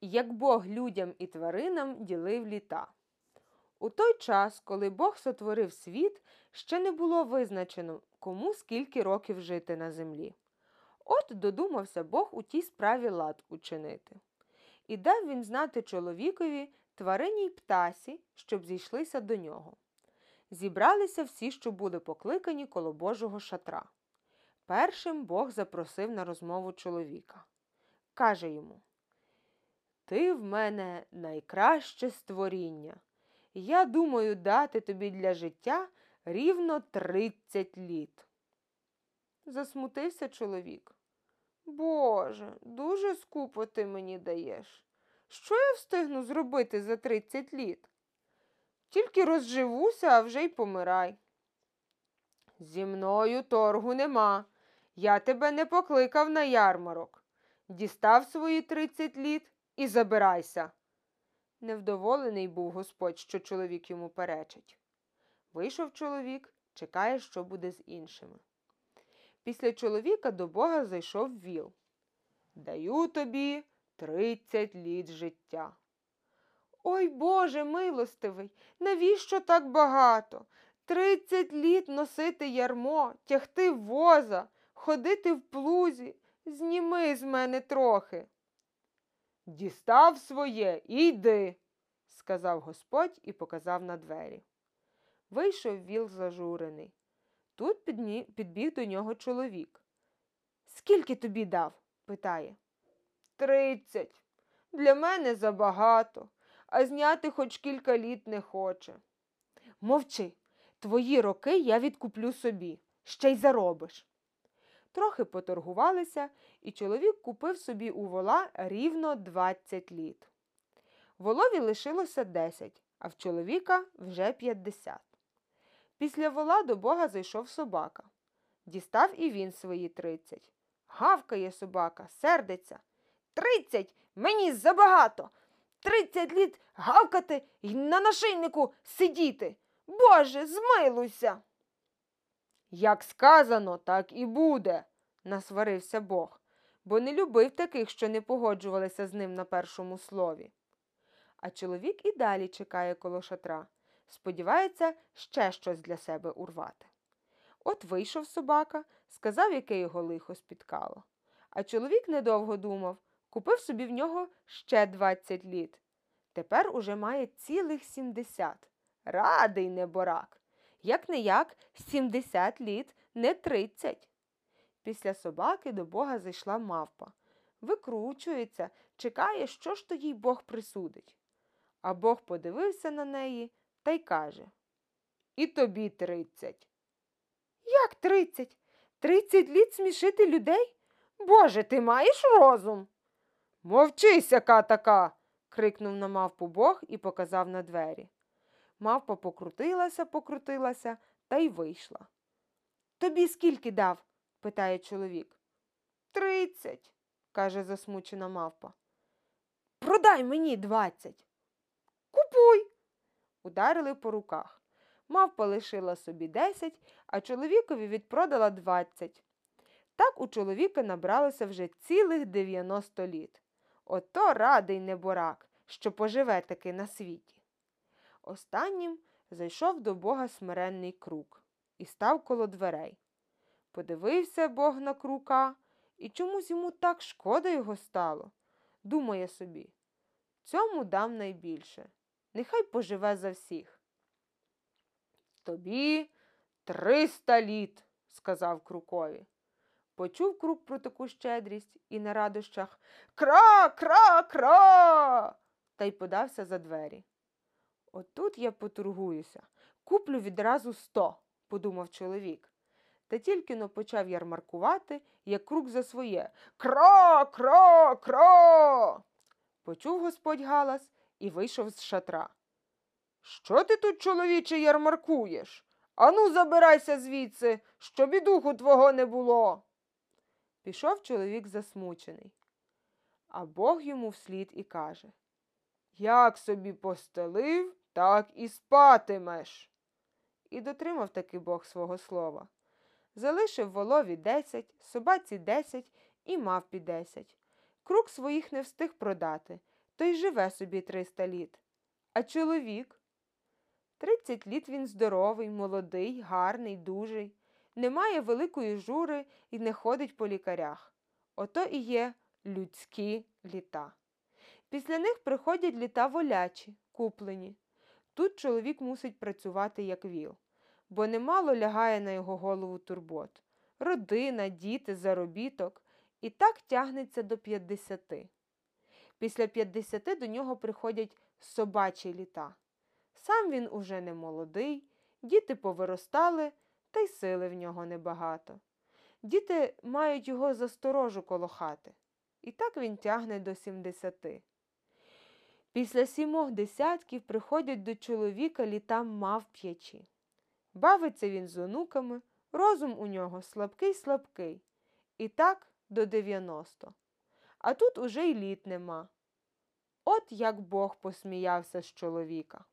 як Бог людям і тваринам ділив літа. У той час, коли Бог сотворив світ, ще не було визначено, кому скільки років жити на землі. От додумався Бог у тій справі лад учинити. І дав він знати чоловікові, тварині й птасі, щоб зійшлися до нього. Зібралися всі, що були покликані коло Божого шатра. Першим Бог запросив на розмову чоловіка. Каже йому: Ти в мене найкраще створіння. Я думаю дати тобі для життя рівно тридцять літ. Засмутився чоловік. Боже, дуже скупо ти мені даєш. Що я встигну зробити за тридцять літ? Тільки розживуся, а вже й помирай. Зі мною торгу нема. Я тебе не покликав на ярмарок. Дістав свої тридцять літ і забирайся. Невдоволений був господь, що чоловік йому перечить. Вийшов чоловік, чекає, що буде з іншими. Після чоловіка до Бога зайшов віл. Даю тобі тридцять літ життя. Ой Боже милостивий, навіщо так багато? Тридцять літ носити ярмо, тягти воза, ходити в плузі. Зніми з мене трохи. Дістав своє і йди, сказав господь і показав на двері. Вийшов віл зажурений. Тут підбіг до нього чоловік. Скільки тобі дав? питає. Тридцять. Для мене забагато, а зняти хоч кілька літ не хоче. Мовчи, твої роки я відкуплю собі, ще й заробиш. Трохи поторгувалися, і чоловік купив собі у вола рівно 20 літ. Волові лишилося 10, а в чоловіка вже 50. Після вола до Бога зайшов собака. Дістав і він свої 30. Гавкає собака, сердиться. Тридцять мені забагато. Тридцять літ гавкати й на нашийнику сидіти. Боже, змилуйся. Як сказано, так і буде, насварився Бог, бо не любив таких, що не погоджувалися з ним на першому слові. А чоловік і далі чекає коло шатра, сподівається ще щось для себе урвати. От вийшов собака, сказав, яке його лихо спіткало. А чоловік недовго думав, купив собі в нього ще двадцять літ. Тепер уже має цілих сімдесят. Радий неборак. Як не як, сімдесят літ, не тридцять. Після собаки до Бога зайшла мавпа. Викручується, чекає, що ж то їй Бог присудить. А Бог подивився на неї та й каже І тобі тридцять. Як тридцять? Тридцять літ смішити людей? Боже, ти маєш розум? Мовчи, сяка така. крикнув на мавпу Бог і показав на двері. Мавпа покрутилася, покрутилася та й вийшла. Тобі скільки дав? питає чоловік. Тридцять, каже засмучена мавпа. Продай мені двадцять. Купуй. Ударили по руках. Мавпа лишила собі десять, а чоловікові відпродала двадцять. Так у чоловіка набралося вже цілих дев'яносто літ. Ото радий неборак, що поживе таки на світі. Останнім зайшов до Бога смиренний крук і став коло дверей. Подивився Бог на крука, і чомусь йому так шкода його стало. Думає собі, цьому дам найбільше, нехай поживе за всіх. Тобі триста літ, сказав крукові. Почув крук про таку щедрість і на радощах Кра, кра, кра. та й подався за двері. Отут я поторгуюся, куплю відразу сто, подумав чоловік. Та тільки но почав ярмаркувати, як крук за своє Кра, кра, кра. Почув господь галас і вийшов з шатра. Що ти тут, чоловіче, ярмаркуєш? Ану, забирайся звідси, щоб і духу твого не було. Пішов чоловік засмучений. А Бог йому вслід і каже Як собі постелив, так і спатимеш. І дотримав таки Бог свого слова. Залишив волові десять, собаці десять і мавпі десять. Круг своїх не встиг продати, то й живе собі 300 літ. А чоловік? 30 літ він здоровий, молодий, гарний, дужий, не має великої жури і не ходить по лікарях. Ото і є людські літа. Після них приходять літа волячі, куплені. Тут чоловік мусить працювати як віл, бо немало лягає на його голову турбот родина, діти, заробіток, і так тягнеться до 50. Після 50 до нього приходять собачі літа. Сам він уже не молодий, діти повиростали, та й сили в нього небагато. Діти мають його за сторожу коло хати. І так він тягне до 70. Після сімох десятків приходять до чоловіка літа мавп'ячі. Бавиться він з онуками, розум у нього слабкий слабкий. І так до 90. А тут уже й літ нема. От як Бог посміявся з чоловіка.